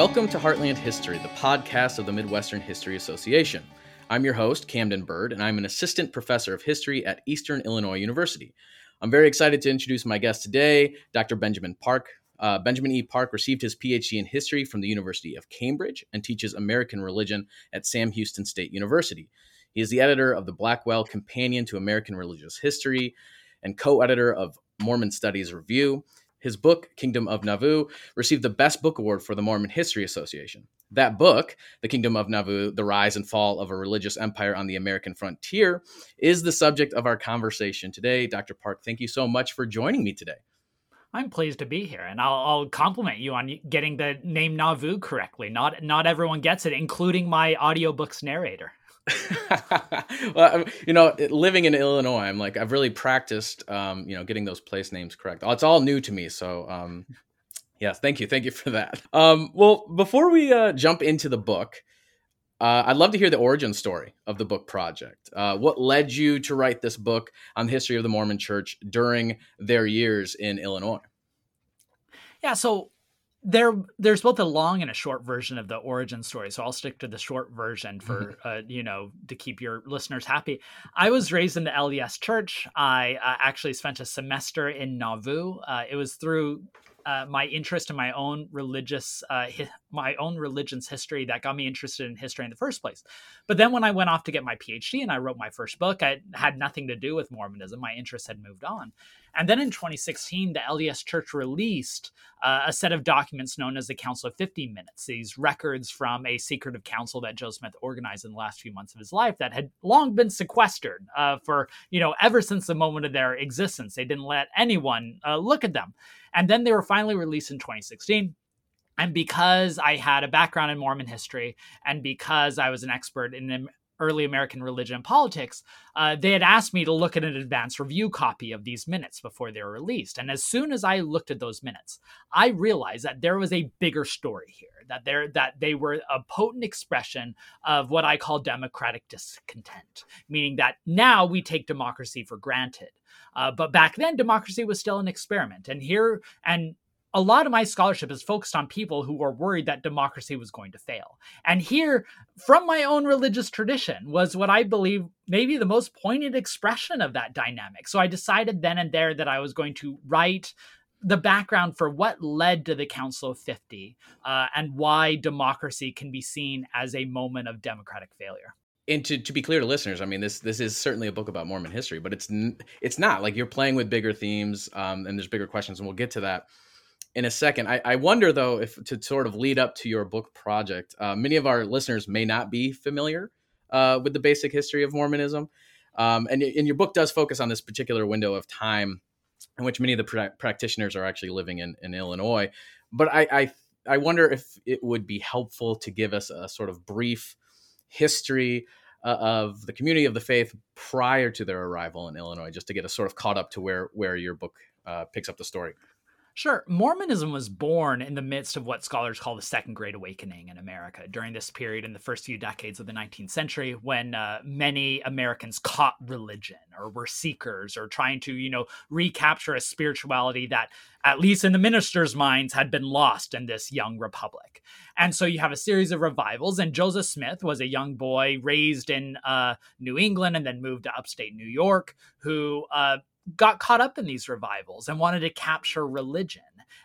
Welcome to Heartland History, the podcast of the Midwestern History Association. I'm your host, Camden Burd, and I'm an assistant professor of history at Eastern Illinois University. I'm very excited to introduce my guest today, Dr. Benjamin Park. Uh, Benjamin E. Park received his PhD in history from the University of Cambridge and teaches American religion at Sam Houston State University. He is the editor of the Blackwell Companion to American Religious History and co editor of Mormon Studies Review. His book, Kingdom of Nauvoo, received the Best Book Award for the Mormon History Association. That book, The Kingdom of Nauvoo The Rise and Fall of a Religious Empire on the American Frontier, is the subject of our conversation today. Dr. Park, thank you so much for joining me today. I'm pleased to be here, and I'll, I'll, compliment you on getting the name Nauvoo correctly. Not not everyone gets it, including my audiobooks narrator. well, you know, living in Illinois, I'm like I've really practiced, um, you know, getting those place names correct. It's all new to me, so um, thank you, thank you for that. Um, well, before we uh, jump into the book, uh, I'd love to hear the origin story of the book project. Uh, what led you to write this book on the history of the Mormon Church during their years in Illinois? Yeah, so there there's both a long and a short version of the origin story so i'll stick to the short version for uh, you know to keep your listeners happy. I was raised in the lds church. I uh, actually spent a semester in nauvoo. Uh, it was through uh, my interest in my own religious uh, hi- my own religion's history that got me interested in history in the first place. But then when i went off to get my phd and i wrote my first book i had nothing to do with mormonism. My interest had moved on and then in 2016 the lds church released uh, a set of documents known as the council of 50 minutes these records from a secretive council that joe smith organized in the last few months of his life that had long been sequestered uh, for you know ever since the moment of their existence they didn't let anyone uh, look at them and then they were finally released in 2016. And because I had a background in Mormon history and because I was an expert in early American religion and politics, uh, they had asked me to look at an advance review copy of these minutes before they were released. And as soon as I looked at those minutes, I realized that there was a bigger story here. That there that they were a potent expression of what I call democratic discontent, meaning that now we take democracy for granted. Uh, but back then, democracy was still an experiment. And here, and a lot of my scholarship is focused on people who were worried that democracy was going to fail. And here, from my own religious tradition, was what I believe maybe the most pointed expression of that dynamic. So I decided then and there that I was going to write the background for what led to the Council of 50 uh, and why democracy can be seen as a moment of democratic failure and to, to be clear to listeners, I mean this this is certainly a book about Mormon history, but it's it's not like you're playing with bigger themes um, and there's bigger questions, and we'll get to that in a second. I, I wonder though if to sort of lead up to your book project, uh, many of our listeners may not be familiar uh, with the basic history of Mormonism, um, and, and your book does focus on this particular window of time in which many of the pra- practitioners are actually living in, in Illinois. But I, I I wonder if it would be helpful to give us a sort of brief history uh, of the community of the faith prior to their arrival in Illinois, just to get us sort of caught up to where where your book uh, picks up the story. Sure. Mormonism was born in the midst of what scholars call the Second Great Awakening in America during this period in the first few decades of the 19th century when uh, many Americans caught religion or were seekers or trying to, you know, recapture a spirituality that, at least in the ministers' minds, had been lost in this young republic. And so you have a series of revivals. And Joseph Smith was a young boy raised in uh, New England and then moved to upstate New York who uh, got caught up in these revivals and wanted to capture religion.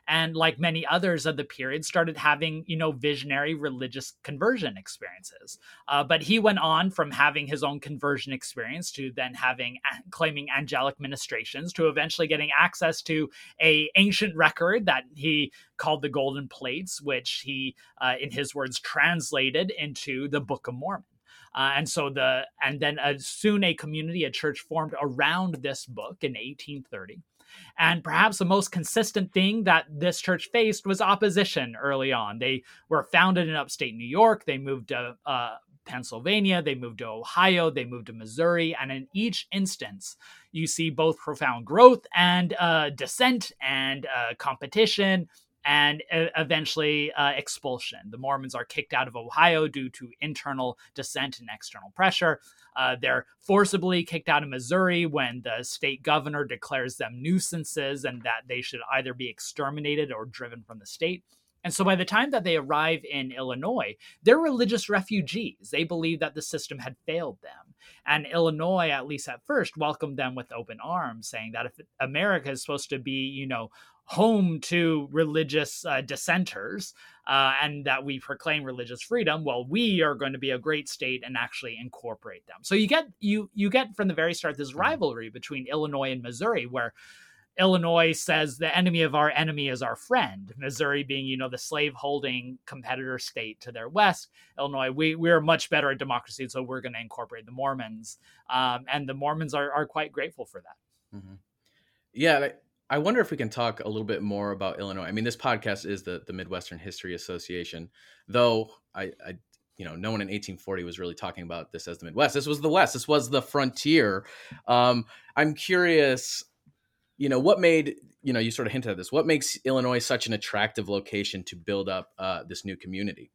And like many others of the period started having you know visionary religious conversion experiences. Uh, but he went on from having his own conversion experience to then having claiming angelic ministrations to eventually getting access to a ancient record that he called the golden plates which he uh, in his words translated into the book of mormon uh, and so the and then uh, soon a community, a church formed around this book in 1830. And perhaps the most consistent thing that this church faced was opposition early on. They were founded in upstate New York. They moved to uh, Pennsylvania, they moved to Ohio, they moved to Missouri. And in each instance, you see both profound growth and uh, dissent and uh, competition and eventually uh, expulsion. The Mormons are kicked out of Ohio due to internal dissent and external pressure. Uh, they're forcibly kicked out of Missouri when the state governor declares them nuisances and that they should either be exterminated or driven from the state. And so by the time that they arrive in Illinois, they're religious refugees. They believe that the system had failed them. And Illinois, at least at first, welcomed them with open arms, saying that if America is supposed to be, you know, home to religious uh, dissenters uh, and that we proclaim religious freedom well we are going to be a great state and actually incorporate them so you get you you get from the very start this mm-hmm. rivalry between illinois and missouri where Illinois says the enemy of our enemy is our friend. Missouri being, you know, the slave holding competitor state to their west. Illinois, we, we're much better at democracy, so we're going to incorporate the Mormons. Um, and the Mormons are, are quite grateful for that. Mm-hmm. Yeah, I wonder if we can talk a little bit more about Illinois. I mean, this podcast is the the Midwestern History Association, though I, I you know, no one in 1840 was really talking about this as the Midwest. This was the West. This was the frontier. Um, I'm curious, you know, what made you know you sort of hinted at this. What makes Illinois such an attractive location to build up uh, this new community?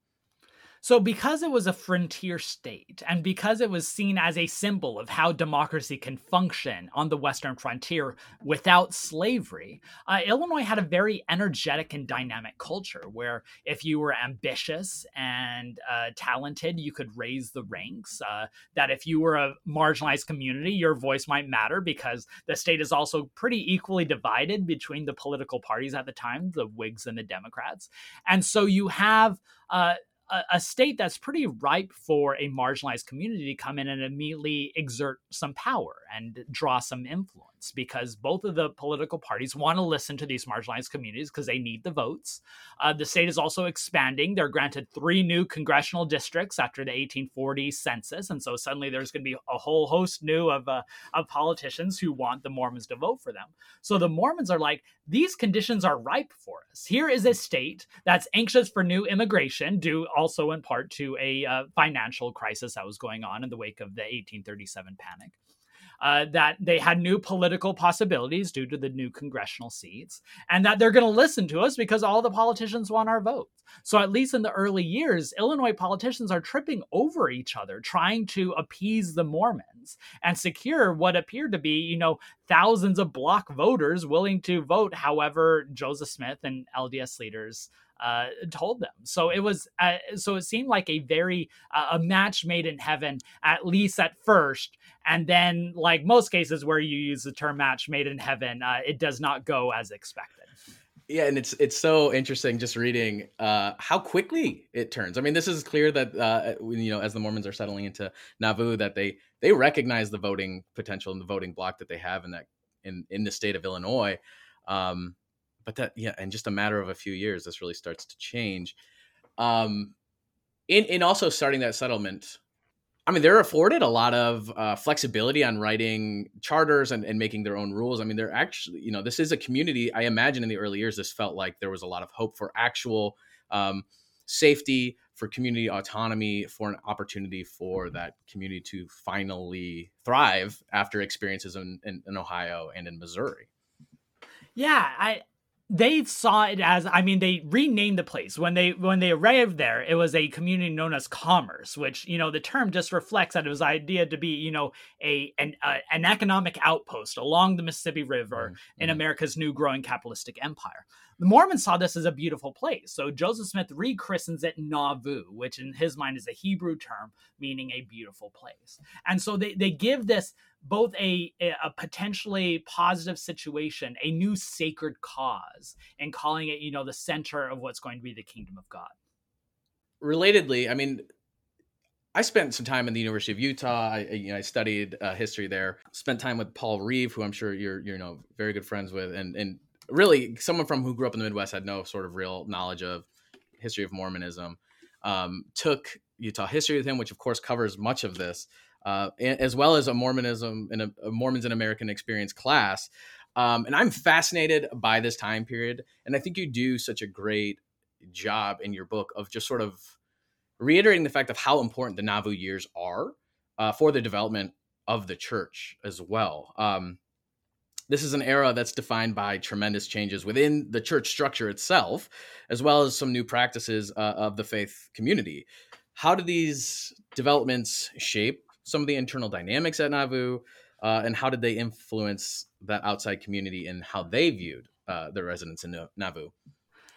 So, because it was a frontier state, and because it was seen as a symbol of how democracy can function on the Western frontier without slavery, uh, Illinois had a very energetic and dynamic culture where if you were ambitious and uh, talented, you could raise the ranks. Uh, that if you were a marginalized community, your voice might matter because the state is also pretty equally divided between the political parties at the time, the Whigs and the Democrats. And so you have uh, a, a, state that's pretty ripe for a marginalized community to come in and immediately exert some power and draw some influence because both of the political parties want to listen to these marginalized communities because they need the votes. Uh, the state is also expanding. They're granted three new congressional districts after the 1840 census. And so suddenly there's going to be a whole host new of, uh, of politicians who want the Mormons to vote for them. So the Mormons are like, these conditions are ripe for us. Here is a state that's anxious for new immigration, due also in part to a uh, financial crisis that was going on in the wake of the 1837 panic uh, that they had new political possibilities due to the new congressional seats, and that they're going to listen to us because all the politicians want our votes. So, at least in the early years, Illinois politicians are tripping over each other, trying to appease the Mormons and secure what appeared to be, you know, thousands of bloc voters willing to vote however Joseph Smith and LDS leaders uh, told them. So it was, uh, so it seemed like a very uh, a match made in heaven, at least at first. And then, like most cases where you use the term match made in heaven, uh, it does not go as expected. Yeah, and it's it's so interesting just reading uh, how quickly it turns. I mean, this is clear that uh, you know as the Mormons are settling into Nauvoo, that they they recognize the voting potential and the voting bloc that they have in that in in the state of Illinois. Um, but that yeah in just a matter of a few years this really starts to change. Um in in also starting that settlement i mean they're afforded a lot of uh, flexibility on writing charters and, and making their own rules. I mean they're actually you know this is a community i imagine in the early years this felt like there was a lot of hope for actual um, safety for community autonomy for an opportunity for that community to finally thrive after experiences in, in, in ohio and in missouri. Yeah i they saw it as i mean they renamed the place. When they when they arrived there it was a community known as commerce which you know the term just reflects that it was idea to be you know a an, uh, an economic outpost along the mississippi river mm-hmm. in america's new growing capitalistic empire the mormons saw this as a beautiful place so joseph smith rechristens it nauvoo which in his mind is a hebrew term meaning a beautiful place and so they, they give this both a, a potentially positive situation, a new sacred cause, and calling it, you know, the center of what's going to be the kingdom of God. Relatedly, I mean, I spent some time in the University of Utah. I, you know, I studied uh, history there. Spent time with Paul Reeve, who I'm sure you're, you know, very good friends with, and and really someone from who grew up in the Midwest had no sort of real knowledge of history of Mormonism. Um, took Utah history with him, which of course covers much of this uh, as well as a Mormonism and a, Mormons in American experience class. Um, and I'm fascinated by this time period. And I think you do such a great job in your book of just sort of reiterating the fact of how important the Nauvoo years are uh, for the development of the church as well. Um, this is an era that's defined by tremendous changes within the church structure itself, as well as some new practices uh, of the faith community. How do these developments shape some of the internal dynamics at Nauvoo, uh, and how did they influence that outside community and how they viewed uh, the residents in Nauvoo?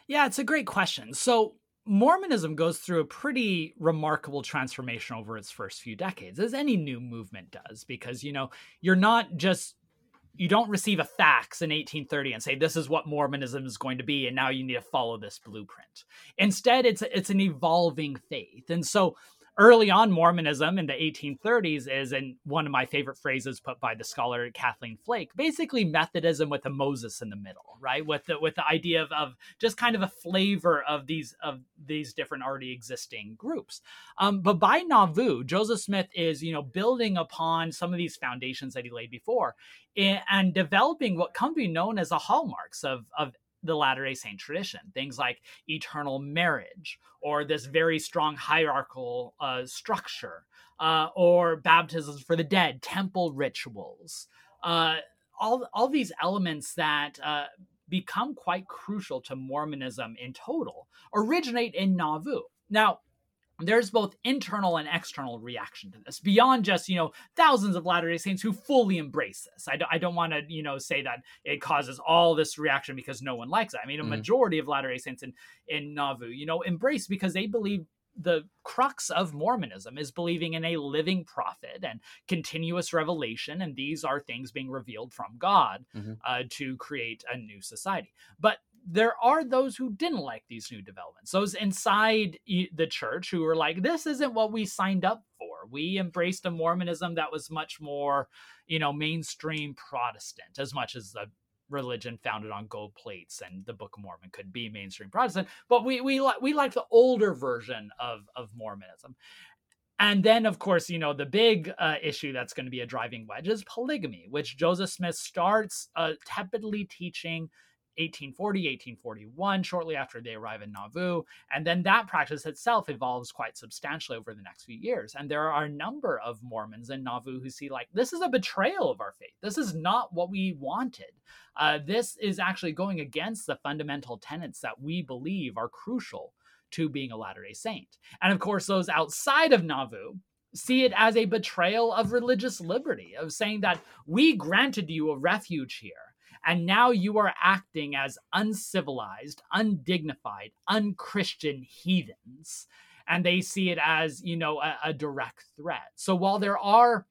Yeah, it's a great question. So, Mormonism goes through a pretty remarkable transformation over its first few decades, as any new movement does, because, you know, you're not just you don't receive a fax in 1830 and say this is what mormonism is going to be and now you need to follow this blueprint. Instead it's it's an evolving faith. And so early on Mormonism in the 1830s is, and one of my favorite phrases put by the scholar Kathleen Flake, basically Methodism with a Moses in the middle, right? With the with the idea of, of just kind of a flavor of these of these different already existing groups. Um, but by Nauvoo, Joseph Smith is you know building upon some of these foundations that he laid before, and developing what come to be known as the hallmarks of of the Latter day Saint tradition. Things like eternal marriage, or this very strong hierarchical uh, structure, uh, or baptisms for the dead, temple rituals. Uh, all, all these elements that uh, become quite crucial to Mormonism in total originate in Nauvoo. Now, there's both internal and external reaction to this beyond just you know thousands of latter day saints who fully embrace this i don't, I don't want to you know say that it causes all this reaction because no one likes it i mean a mm-hmm. majority of latter day saints in in nauvoo you know embrace because they believe the crux of Mormonism is believing in a living prophet and continuous revelation, and these are things being revealed from God mm-hmm. uh, to create a new society. But there are those who didn't like these new developments. Those inside the church who were like, this isn't what we signed up for. We embraced a Mormonism that was much more, you know, mainstream Protestant, as much as the religion founded on gold plates and the Book of Mormon could be mainstream Protestant. But we we like we like the older version of of Mormonism. And then, of course, you know, the big uh, issue that's going to be a driving wedge is polygamy, which Joseph Smith starts uh, tepidly teaching 1840, 1841, shortly after they arrive in Nauvoo. And then that practice itself evolves quite substantially over the next few years. And there are a number of Mormons in Nauvoo who see, like, this is a betrayal of our faith. This is not what we wanted. Uh, this is actually going against the fundamental tenets that we believe are crucial to being a Latter day Saint. And of course, those outside of Nauvoo, see it as a betrayal of religious liberty, of saying that we granted you a refuge here and now you are acting as uncivilized, undignified, unchristian heathens. And they see it as, you know, a, a direct threat. So while there are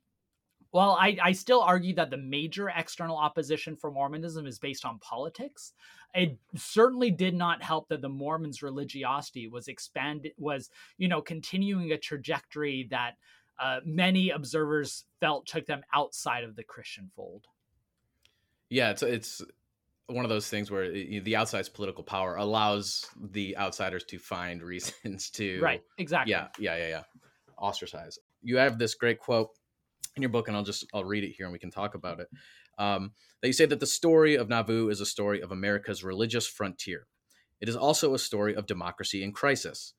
well, I, I still argue that the major external opposition for Mormonism is based on politics. It certainly did not help that the Mormons' religiosity was expanded, was you know continuing a trajectory that uh, many observers felt took them outside of the Christian fold. Yeah, it's it's one of those things where the outside's political power allows the outsiders to find reasons to right exactly yeah yeah yeah yeah ostracize. You have this great quote in your book, and I'll just I'll read it here and we can talk about it. Um, that you say that the story of Nauvoo is a story of America's religious frontier. It is also a story of democracy in crisis.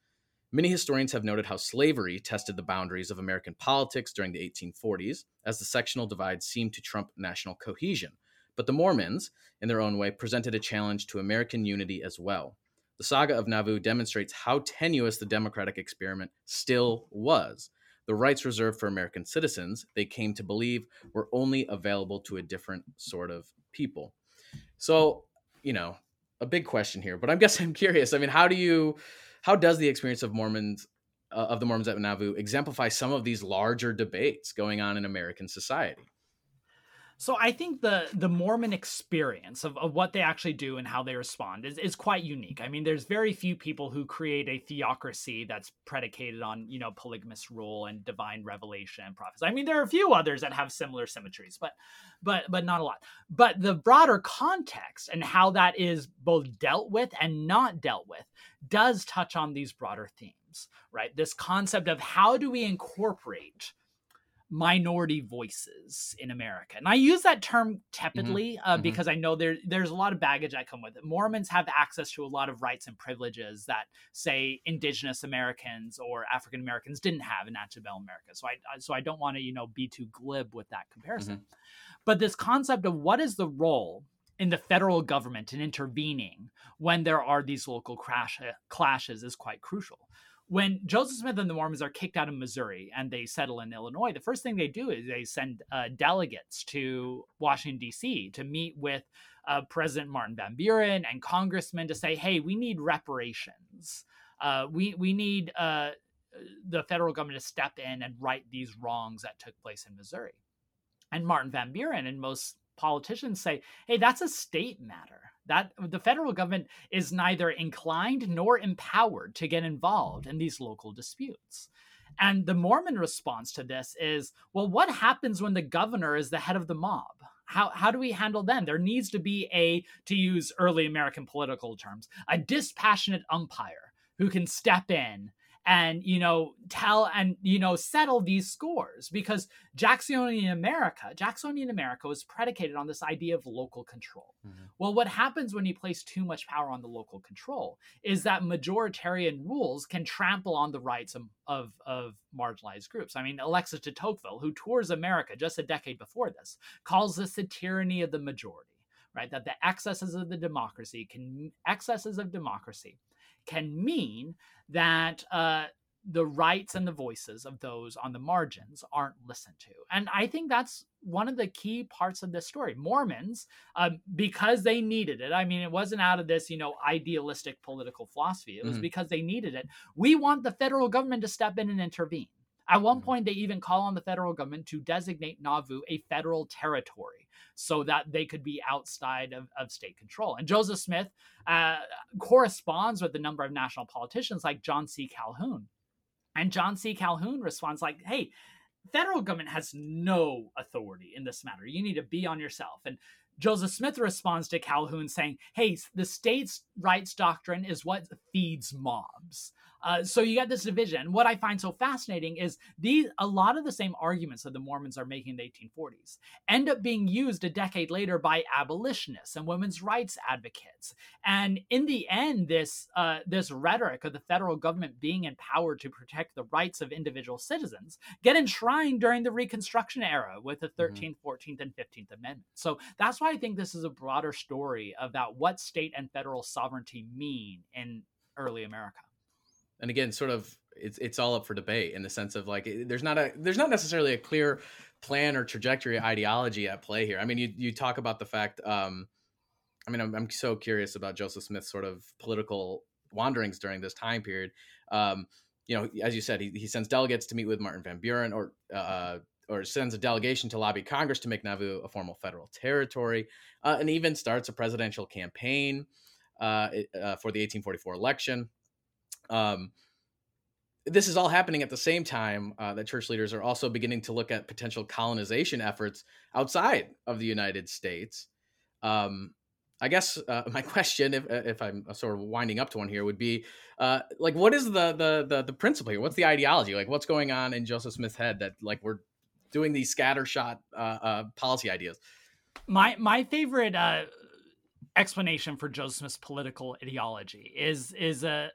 Many historians have noted how slavery tested the boundaries of American politics during the 1840s, as the sectional divide seemed to trump national cohesion. But the Mormons, in their own way, presented a challenge to American unity as well. The saga of Nauvoo demonstrates how tenuous the democratic experiment still was. The rights reserved for American citizens, they came to believe, were only available to a different sort of people. So, you know, a big question here, but I'm guessing I'm curious. I mean, how do you, how does the experience of Mormons, uh, of the Mormons at Nauvoo, exemplify some of these larger debates going on in American society? So I think the the Mormon experience of, of what they actually do and how they respond is, is quite unique. I mean, there's very few people who create a theocracy that's predicated on, you know, polygamous rule and divine revelation and prophecy. I mean, there are a few others that have similar symmetries, but but but not a lot. But the broader context and how that is both dealt with and not dealt with does touch on these broader themes, right? This concept of how do we incorporate minority voices in America. And I use that term mm-hmm. tepidly mm-hmm. Uh, mm-hmm. because I know there there's a lot of baggage that come with it. Mormons have access to a lot of rights and privileges that say indigenous Americans or African Americans didn't have in Antebellum America. So I so I don't want to, you know, be too glib with that comparison. Mm-hmm. But this concept of what is the role in the federal government in intervening when there are these local crash, clashes is quite crucial when Joseph Smith and the Mormons are kicked out of Missouri and they settle in Illinois, the first thing they do is they send uh, delegates to Washington, D.C. to meet with uh, President Martin Van Buren and congressmen to say, hey, we need reparations. Uh, we, we need uh, the federal government to step in and right these wrongs that took place in Missouri. And Martin Van Buren and most politicians say, hey, that's a state matter. That the federal government is neither inclined nor empowered to get involved in these local disputes. And the Mormon response to this is, well, what happens when the governor is the head of the mob? How, how do we handle them? There needs to be a, to use early American political terms, a dispassionate umpire who can step in and you know tell and you know settle these scores because Jacksonian America, Jacksonian America was predicated on this idea of local control. Mm-hmm. Well, what happens when you place too much power on the local control is that majoritarian rules can trample on the rights of, of, of marginalized groups. I mean, Alexis de Tocqueville, who tours America just a decade before this, calls this the tyranny of the majority right that the excesses of the democracy can excesses of democracy can mean that uh, the rights and the voices of those on the margins aren't listened to. And I think that's one of the key parts of this story. Mormons, uh, because they needed it, I mean, it wasn't out of this, you know, idealistic political philosophy, it was mm-hmm. because they needed it. We want the federal government to step in and intervene. At one mm-hmm. point, they even call on the federal government to designate Nauvoo a federal territory so that they could be outside of, of state control. And Joseph Smith uh, corresponds with a number of national politicians like John C. Calhoun. And John C. Calhoun responds like, hey, federal government has no authority in this matter. You need to be on yourself. And Joseph Smith responds to Calhoun saying, Hey, the states' rights doctrine is what feeds mobs. Uh, so you get this division. What I find so fascinating is these a lot of the same arguments that the Mormons are making in the 1840s end up being used a decade later by abolitionists and women's rights advocates. And in the end, this uh, this rhetoric of the federal government being empowered to protect the rights of individual citizens get enshrined during the Reconstruction era with the 13th, mm-hmm. 14th, and 15th Amendment. So that's why I think this is a broader story about what state and federal sovereignty mean in early America and again sort of it's it's all up for debate in the sense of like there's not a there's not necessarily a clear plan or trajectory ideology at play here. I mean you you talk about the fact um i mean i'm, I'm so curious about joseph smith's sort of political wanderings during this time period. Um you know as you said he, he sends delegates to meet with martin van buren or uh or sends a delegation to lobby Congress to make Nauvoo a formal federal territory, uh, and even starts a presidential campaign uh, uh, for the 1844 election. Um, this is all happening at the same time uh, that church leaders are also beginning to look at potential colonization efforts outside of the United States. Um, I guess uh, my question, if, if I'm sort of winding up to one here, would be uh, like, what is the, the the the principle here? What's the ideology? Like, what's going on in Joseph Smith's head that like we're doing these scattershot uh, uh policy ideas? My my favorite uh, explanation for Joseph Smith's political ideology is is a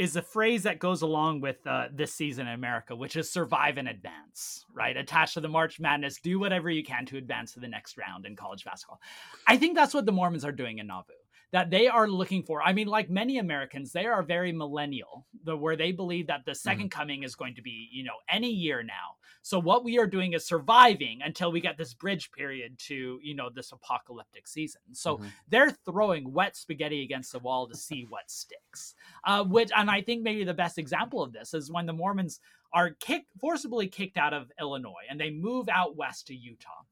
is a phrase that goes along with uh, this season in America, which is survive and advance, right? Attached to the March Madness, do whatever you can to advance to the next round in college basketball. I think that's what the Mormons are doing in Nauvoo that they are looking for. I mean, like many Americans, they are very millennial, the, where they believe that the 2nd mm-hmm. coming is going to be, you know, any year now. So what we are doing is surviving until we get this bridge period to, you know, this apocalyptic season. So mm-hmm. they're throwing wet spaghetti against the wall to see what sticks. Uh, which, and I think maybe the best example of this is when the Mormons are kicked, forcibly kicked out of Illinois and they move out west to Utah.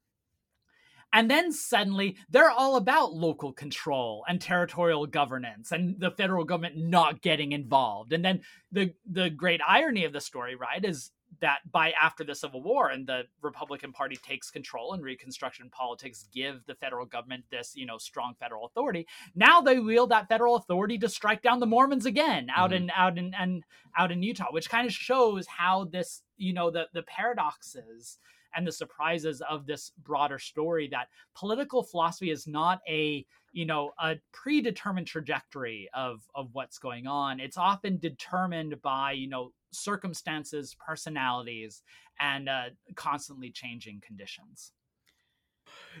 And then suddenly they're all about local control and territorial governance and the federal government not getting involved. And then the the great irony of the story, right, is that by after the Civil War and the Republican Party takes control and Reconstruction politics give the federal government this, you know, strong federal authority. Now they wield that federal authority to strike down the Mormons again out mm-hmm. in out in and out in Utah, which kind of shows how this, you know, the the paradoxes and the surprises of this broader story that political philosophy is not a you know a predetermined trajectory of of what's going on. It's often determined by you know circumstances personalities and uh, constantly changing conditions.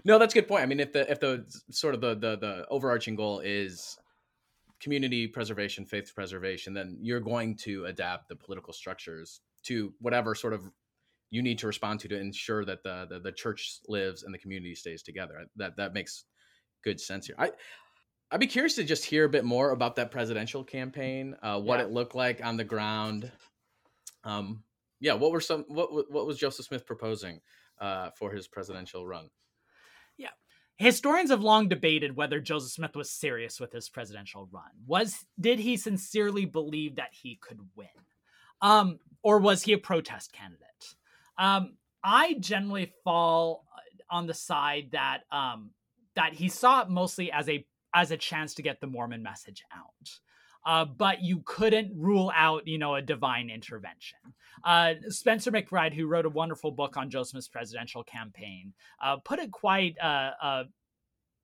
No that's a good point. I mean if the if the sort of the the, the overarching goal is community preservation, faith preservation, then you're going to adapt the political structures to whatever sort of you need to respond to to ensure that the, the, the church lives and the community stays together. That that makes good sense here. I I'd be curious to just hear a bit more about that presidential campaign, uh, what yeah. it looked like on the ground. Um, yeah, what were some what what was Joseph Smith proposing uh, for his presidential run? Yeah, historians have long debated whether Joseph Smith was serious with his presidential run. Was did he sincerely believe that he could win, um, or was he a protest candidate? Um, I generally fall on the side that um, that he saw it mostly as a as a chance to get the Mormon message out. Uh, but you couldn't rule out, you know, a divine intervention. Uh, Spencer McBride, who wrote a wonderful book on Joseph Smith's presidential campaign, uh, put it quite uh, uh,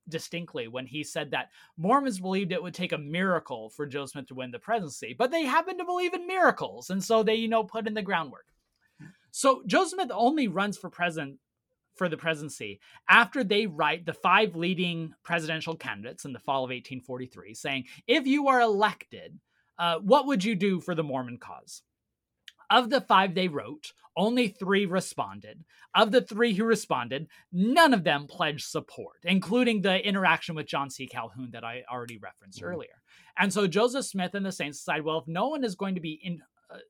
distinctly when he said that Mormons believed it would take a miracle for Joseph Smith to win the presidency, but they happen to believe in miracles, and so they, you know, put in the groundwork. So Joseph Smith only runs for president for the presidency after they write the five leading presidential candidates in the fall of 1843, saying, if you are elected, uh, what would you do for the Mormon cause? Of the five they wrote, only three responded. Of the three who responded, none of them pledged support, including the interaction with John C. Calhoun that I already referenced mm-hmm. earlier. And so Joseph Smith and the Saints decide, well, if no one is going to be in,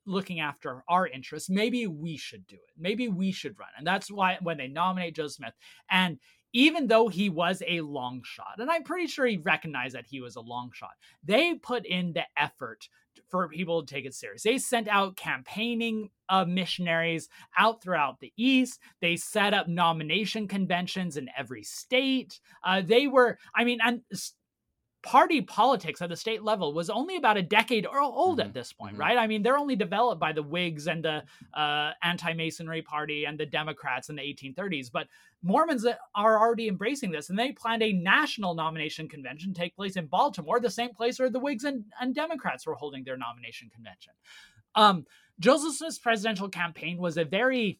looking after our interests, maybe we should do it. Maybe we should run. And that's why when they nominate Joe Smith, and even though he was a long shot, and I'm pretty sure he recognized that he was a long shot, they put in the effort for people to take it serious. They sent out campaigning uh, missionaries out throughout the East. They set up nomination conventions in every state. Uh, they were, I mean, and party politics at the state level was only about a decade old mm-hmm. at this point, mm-hmm. right? I mean, they're only developed by the Whigs and the uh, anti-Masonry Party and the Democrats in the 1830s. But Mormons are already embracing this, and they planned a national nomination convention take place in Baltimore, the same place where the Whigs and, and Democrats were holding their nomination convention. Um, Joseph Smith's presidential campaign was a very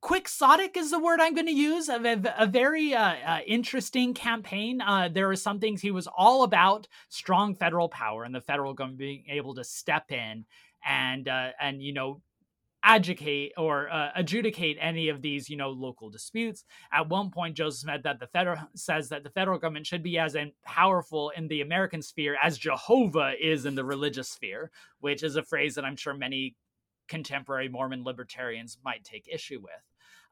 quixotic is the word I'm going to use. A, a, a very uh, uh, interesting campaign. Uh, there were some things he was all about strong federal power and the federal government being able to step in and uh, and you know adjudicate or uh, adjudicate any of these you know local disputes. At one point, Joseph Smith that the federal says that the federal government should be as powerful in the American sphere as Jehovah is in the religious sphere, which is a phrase that I'm sure many contemporary Mormon libertarians might take issue with.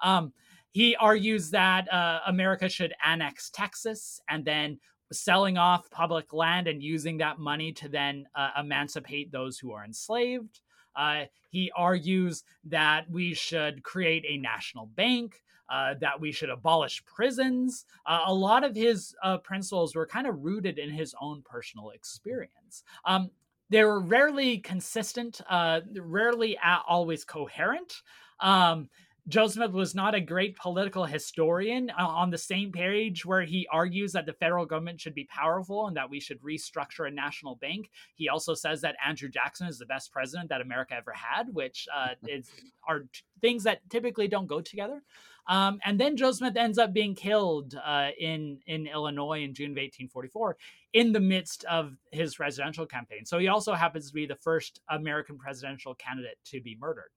Um, he argues that uh, America should annex Texas and then selling off public land and using that money to then uh, emancipate those who are enslaved. Uh, he argues that we should create a national bank, uh, that we should abolish prisons. Uh, a lot of his uh, principles were kind of rooted in his own personal experience. Um, they were rarely consistent, uh, rarely always coherent. Um, Joseph was not a great political historian uh, on the same page where he argues that the federal government should be powerful and that we should restructure a national bank. He also says that Andrew Jackson is the best president that America ever had, which uh, is, are things that typically don't go together. Um, and then Joe Smith ends up being killed uh, in in Illinois in June of 1844 in the midst of his presidential campaign. So he also happens to be the first American presidential candidate to be murdered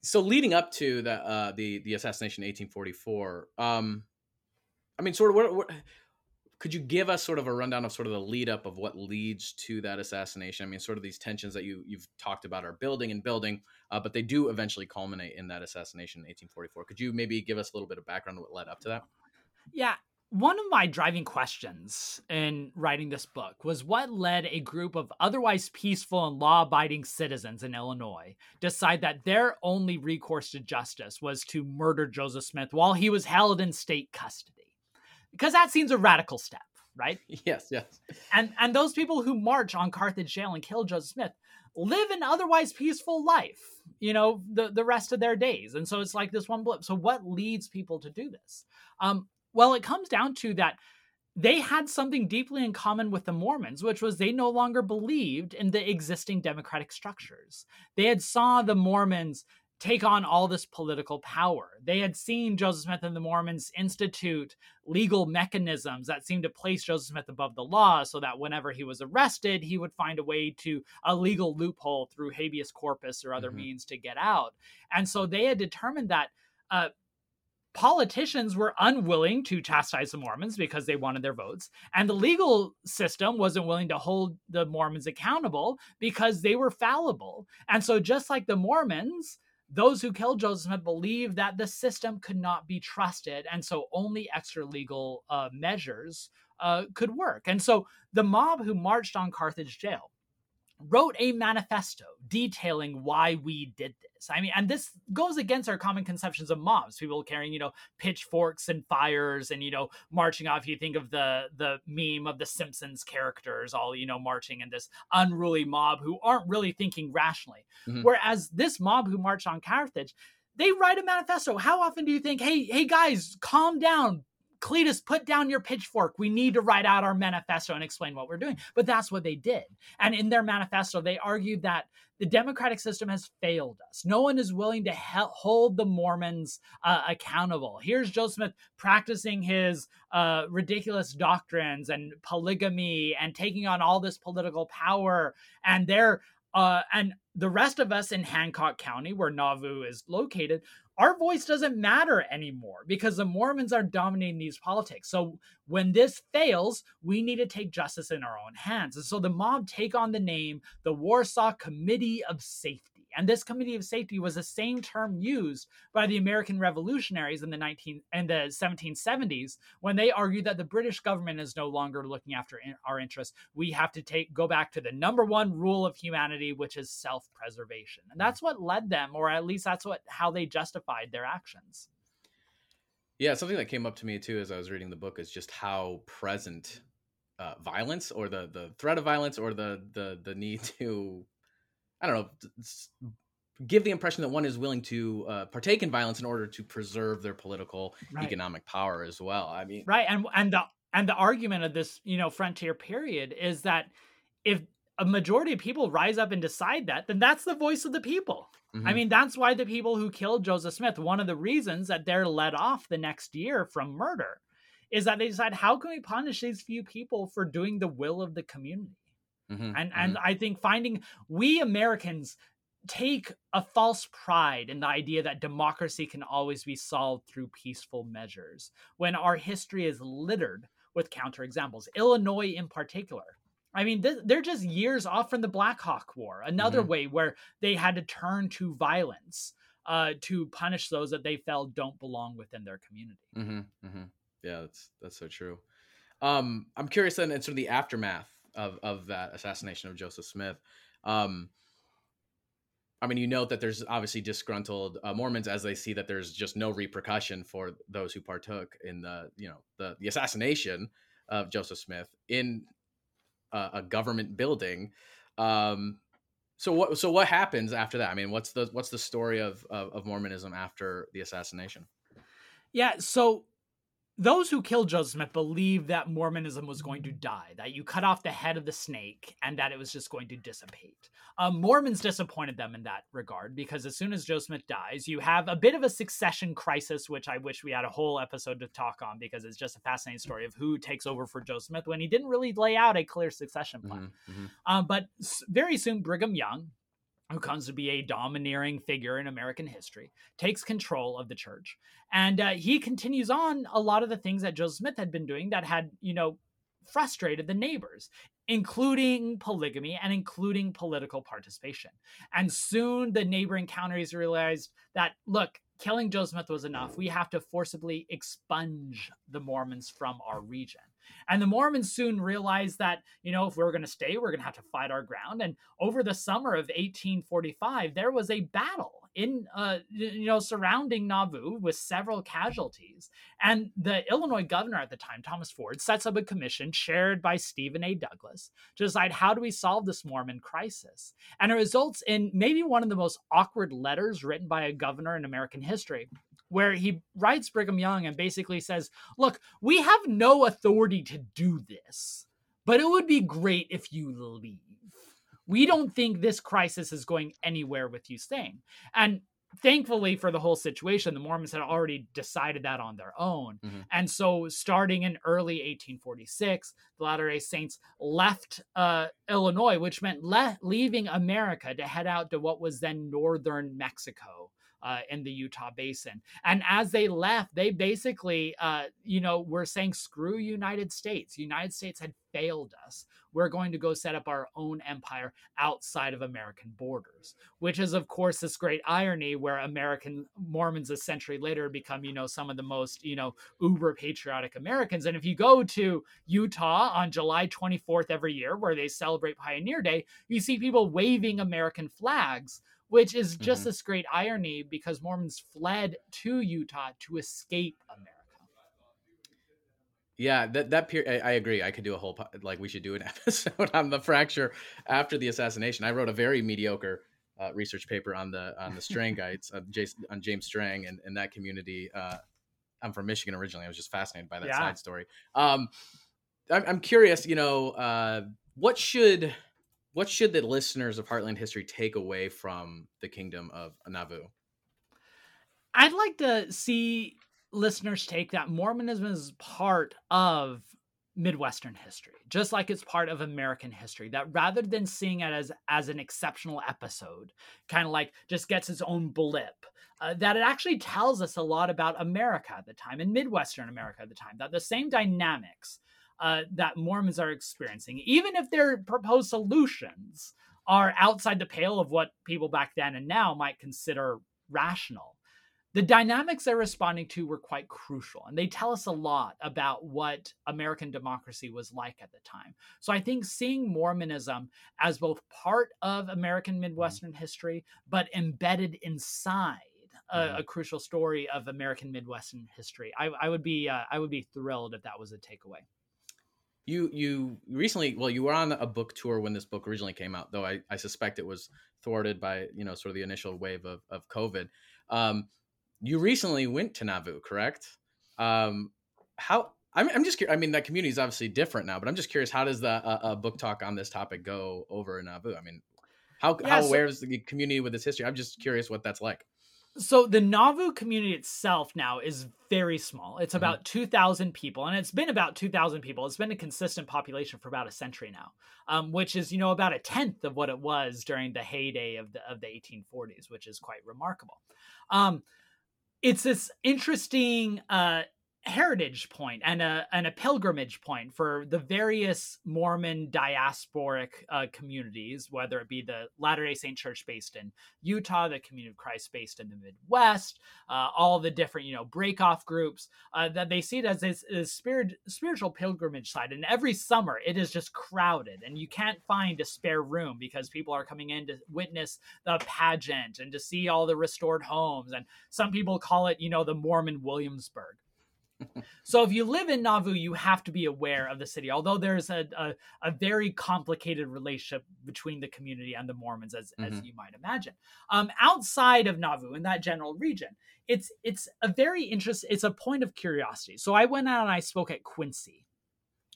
so leading up to the uh, the the assassination in 1844, um, I mean, sort of what, what, could you give us sort of a rundown of sort of the lead up of what leads to that assassination? I mean, sort of these tensions that you you've talked about are building and building, uh, but they do eventually culminate in that assassination in 1844. Could you maybe give us a little bit of background on what led up to that? Yeah, one of my driving questions in writing this book was what led a group of otherwise peaceful and law abiding citizens in Illinois decide that their only recourse to justice was to murder Joseph Smith while he was held in state custody. Because that seems a radical step, right? Yes, yes. And and those people who march on Carthage jail and kill Joseph Smith live an otherwise peaceful life, you know, the, the rest of their days. And so it's like this one blip. So what leads people to do this? Um, well, it comes down to that they had something deeply in common with the Mormons, which was they no longer believed in the existing democratic structures. They had saw the Mormons take on all this political power. They had seen Joseph Smith and the Mormons institute legal mechanisms that seemed to place Joseph Smith above the law so that whenever he was arrested, he would find a way to a legal loophole through habeas corpus or other mm-hmm. means to get out. And so they had determined that uh, politicians were unwilling to chastise the Mormons because they wanted their votes. And the legal system wasn't willing to hold the Mormons accountable because they were fallible. And so, just like the Mormons, those who killed Joseph Smith believed that the system could not be trusted. And so, only extra legal uh, measures uh, could work. And so, the mob who marched on Carthage jail wrote a manifesto detailing why we did this. I mean, and this goes against our common conceptions of mobs. People carrying, you know, pitchforks and fires and, you know, marching off. You think of the the meme of the Simpsons characters all, you know, marching in this unruly mob who aren't really thinking rationally. Mm-hmm. Whereas this mob who marched on Carthage, they write a manifesto. How often do you think, hey, hey guys, calm down, Cletus, put down your pitchfork. We need to write out our manifesto and explain what we're doing. But that's what they did. And in their manifesto, they argued that the democratic system has failed us. No one is willing to hold the Mormons uh, accountable. Here's Joseph Smith practicing his uh, ridiculous doctrines and polygamy and taking on all this political power. And they're uh, and the rest of us in Hancock County, where Nauvoo is located, our voice doesn't matter anymore because the Mormons are dominating these politics. So when this fails, we need to take justice in our own hands. And so the mob take on the name the Warsaw Committee of Safety. And this committee of safety was the same term used by the American revolutionaries in the 19 and the 1770s when they argued that the British government is no longer looking after our interests. We have to take go back to the number one rule of humanity, which is self-preservation. And that's what led them, or at least that's what how they justified their actions. Yeah, something that came up to me too as I was reading the book is just how present uh, violence or the the threat of violence or the the the need to I don't know, give the impression that one is willing to uh, partake in violence in order to preserve their political right. economic power as well. I mean, right, and and the and the argument of this, you know, frontier period is that if a majority of people rise up and decide that, then that's the voice of the people. Mm-hmm. I mean, that's why the people who killed Joseph Smith, one of the reasons that they're let off the next year from murder, is that they decide how can we punish these few people for doing the will of the community. Mm-hmm, and mm-hmm. and I think finding we Americans take a false pride in the idea that democracy can always be solved through peaceful measures when our history is littered with counterexamples. Illinois in particular. I mean, th- they're just years off from the Black Hawk War, another mm-hmm. way where they had to turn to violence uh, to punish those that they felt don't belong within their community. Mm-hmm, mm-hmm. Yeah, that's that's so true. Um, I'm curious then, in sort of the aftermath of of that assassination of Joseph Smith. Um, I mean, you note that there's obviously disgruntled uh, Mormons as they see that there's just no repercussion for those who partook in the you know the the assassination of Joseph Smith in a government building. Um, so what so what happens after that? I mean, what's the what's the story of, of, of Mormonism after the assassination? Yeah, so those who killed Joseph Smith believed that Mormonism was going to die, that you cut off the head of the snake and that it was just going to dissipate. Um, Mormons disappointed them in that regard because as soon as Joseph Smith dies, you have a bit of a succession crisis, which I wish we had a whole episode to talk on because it's just a fascinating story of who takes over for Joseph Smith when he didn't really lay out a clear succession plan. Mm-hmm, mm-hmm. Um, but very soon, Brigham Young, who comes to be a domineering figure in American history, takes control of the church. And uh, he continues on a lot of the things that Joseph Smith had been doing that had, you know, frustrated the neighbors, including polygamy and including political participation. And soon the neighboring counties realized that, look, killing Joseph Smith was enough. We have to forcibly expunge the Mormons from our region. And the Mormons soon realized that, you know, if we are going to stay, we're going to have to fight our ground. And over the summer of 1845, there was a battle in uh, you know surrounding Nauvoo with several casualties. And the Illinois governor at the time, Thomas Ford, sets up a commission chaired by Stephen A. Douglas to decide how do we solve this Mormon crisis. And it results in maybe one of the most awkward letters written by a governor in American history where he writes Brigham Young and basically says, Look, we have no authority to do this, but it would be great if you leave. We don't think this crisis is going anywhere with you staying. And thankfully for the whole situation, the Mormons had already decided that on their own. Mm-hmm. And so, starting in early 1846, the Latter day Saints left uh, Illinois, which meant le- leaving America to head out to what was then northern Mexico uh, in the Utah Basin. And as they left, they basically, uh, you know, were saying, screw United States. United States had failed us. We're going to go set up our own empire outside of American borders, which is, of course, this great irony where American Mormons a century later become, you know, some of the most, you know, uber patriotic Americans. And if you go to Utah on July 24th every year, where they celebrate Pioneer Day, you see people waving American flags which is just mm-hmm. this great irony because Mormons fled to Utah to escape America. Yeah, that that period, I, I, agree. I could do a whole like we should do an episode on the fracture after the assassination. I wrote a very mediocre uh, research paper on the on the Strangites uh, Jason, on James Strang and, and that community. Uh, I'm from Michigan originally. I was just fascinated by that yeah. side story. Um, I'm, I'm curious. You know, uh, what should what should the listeners of Heartland History take away from the kingdom of Nauvoo? I'd like to see listeners take that Mormonism is part of Midwestern history, just like it's part of American history. That rather than seeing it as as an exceptional episode, kind of like just gets its own blip, uh, that it actually tells us a lot about America at the time and Midwestern America at the time. That the same dynamics uh, that Mormons are experiencing, even if their proposed solutions are outside the pale of what people back then and now might consider rational. The dynamics they're responding to were quite crucial, and they tell us a lot about what American democracy was like at the time. So I think seeing Mormonism as both part of American Midwestern mm-hmm. history, but embedded inside a, mm-hmm. a, crucial story of American Midwestern history, I, I would be uh, I would be thrilled if that was a takeaway you you recently well you were on a book tour when this book originally came out though i, I suspect it was thwarted by you know sort of the initial wave of, of covid um, you recently went to nauvoo correct um, how I'm, I'm just curious. I mean, that community is obviously different now, but I'm just curious. How does the uh, book talk on this topic go over in Nauvoo? I mean, how yeah, how so, aware is the community with this history? I'm just curious what that's like. So the Nauvoo community itself now is very small. It's mm-hmm. about mm-hmm. 2,000 people, and it's been about 2,000 people. It's been a consistent population for about a century now, um, which is you know about a tenth of what it was during the heyday of the of the 1840s, which is quite remarkable. Um, it's this interesting uh, heritage point and a and a pilgrimage point for the various Mormon diasporic uh, communities, whether it be the Latter Day Saint Church based in Utah, the Community of Christ based in the Midwest, uh, all the different you know breakoff groups uh, that they see it as this, this spirit spiritual pilgrimage site. And every summer it is just crowded, and you can't find a spare room because people are coming in to witness the pageant and to see all the restored homes. And some people call it you know the Mormon Williamsburg so if you live in Nauvoo, you have to be aware of the city, although there's a, a, a very complicated relationship between the community and the Mormons, as, mm-hmm. as you might imagine. Um, outside of Nauvoo, in that general region, it's it's a very interesting, it's a point of curiosity. So I went out and I spoke at Quincy,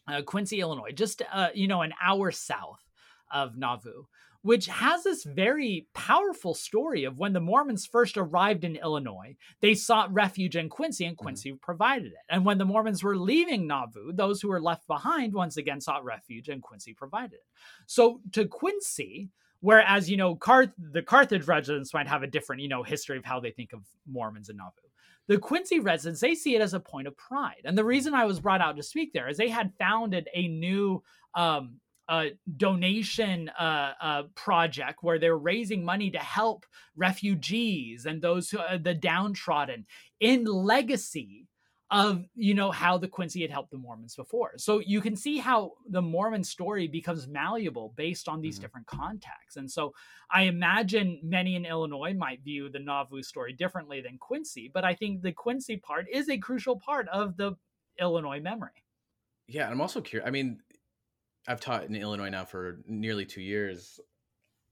uh, Quincy, Illinois, just, uh, you know, an hour south of Nauvoo which has this very powerful story of when the Mormons first arrived in Illinois, they sought refuge in Quincy, and mm-hmm. Quincy mm-hmm. provided it. And when the Mormons were leaving Nauvoo, those who were left behind once again sought refuge, and Quincy provided it. So to Quincy, whereas you know Carth- the Carthage residents might have a different you know history of how they think of Mormons in Nauvoo. The Quincy residents they see it as a point of pride, and the reason I was brought out to speak there is they had founded a new um, uh, donation uh, uh, project where they're raising money to help refugees and those who, uh, the downtrodden in legacy of you know how the Quincy had helped the Mormons before. So you can see how the Mormon story becomes malleable based on these mm-hmm. different contexts. And so I imagine many in Illinois might view the Nauvoo story differently than Quincy, but I think the Quincy part is a crucial part of the Illinois memory. Yeah, I'm also curious. I mean, I've taught in Illinois now for nearly two years.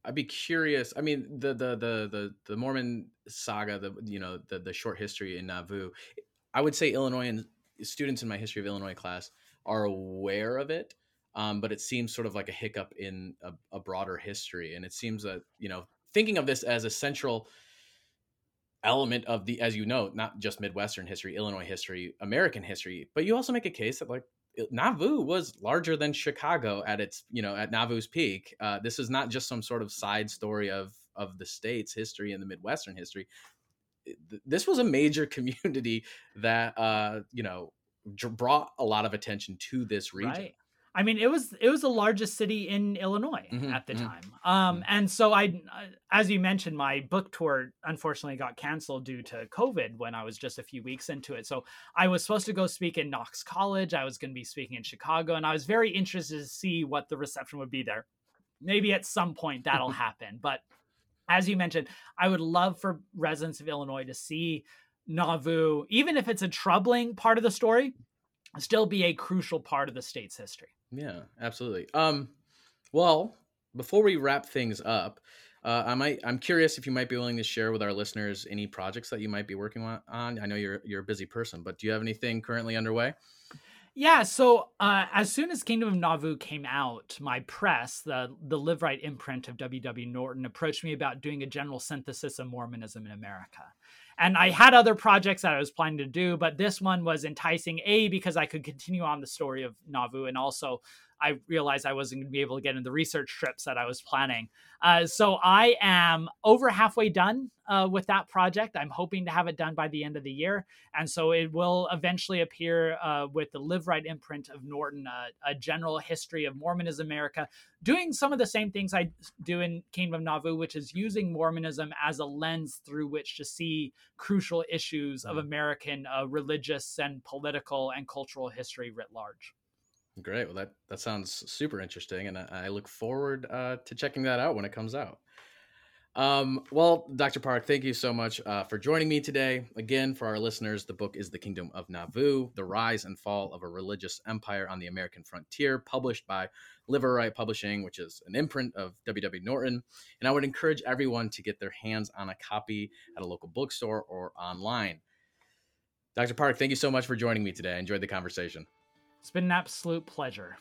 I'd be curious. I mean, the the the the the Mormon saga, the you know the the short history in Nauvoo. I would say Illinois students in my history of Illinois class are aware of it, um, but it seems sort of like a hiccup in a, a broader history. And it seems that you know thinking of this as a central element of the, as you know, not just Midwestern history, Illinois history, American history, but you also make a case that like Nauvoo was larger than Chicago at its, you know, at Nauvoo's peak. Uh, this is not just some sort of side story of of the state's history and the Midwestern history. This was a major community that, uh, you know, brought a lot of attention to this region. Right. I mean, it was it was the largest city in Illinois mm-hmm, at the mm-hmm. time, um, mm-hmm. and so I, as you mentioned, my book tour unfortunately got canceled due to COVID when I was just a few weeks into it. So I was supposed to go speak in Knox College. I was going to be speaking in Chicago, and I was very interested to see what the reception would be there. Maybe at some point that'll happen, but as you mentioned, I would love for residents of Illinois to see Nauvoo, even if it's a troubling part of the story, still be a crucial part of the state's history. Yeah, absolutely. Um, well, before we wrap things up, uh, I might I'm curious if you might be willing to share with our listeners any projects that you might be working on. I know you're you're a busy person, but do you have anything currently underway? Yeah, so uh, as soon as Kingdom of Nauvoo came out, my press, the the Liveright imprint of W.W. Norton, approached me about doing a general synthesis of Mormonism in America. And I had other projects that I was planning to do, but this one was enticing, A, because I could continue on the story of Nauvoo, and also I realized I wasn't going to be able to get in the research trips that I was planning. Uh, so I am over halfway done uh, with that project. I'm hoping to have it done by the end of the year. And so it will eventually appear uh, with the Liveright imprint of Norton, uh, a general history of Mormonism America, doing some of the same things I do in Kingdom of Nauvoo, which is using Mormonism as a lens through which to see crucial issues of. American uh, religious and political and cultural history writ large. Great. Well, that that sounds super interesting, and I, I look forward uh, to checking that out when it comes out. Um, well, Dr. Park, thank you so much uh, for joining me today. Again, for our listeners, the book is The Kingdom of Nauvoo The Rise and Fall of a Religious Empire on the American Frontier, published by Liveright Publishing, which is an imprint of W.W. Norton. And I would encourage everyone to get their hands on a copy at a local bookstore or online. Dr. Park, thank you so much for joining me today. I enjoyed the conversation. It's been an absolute pleasure.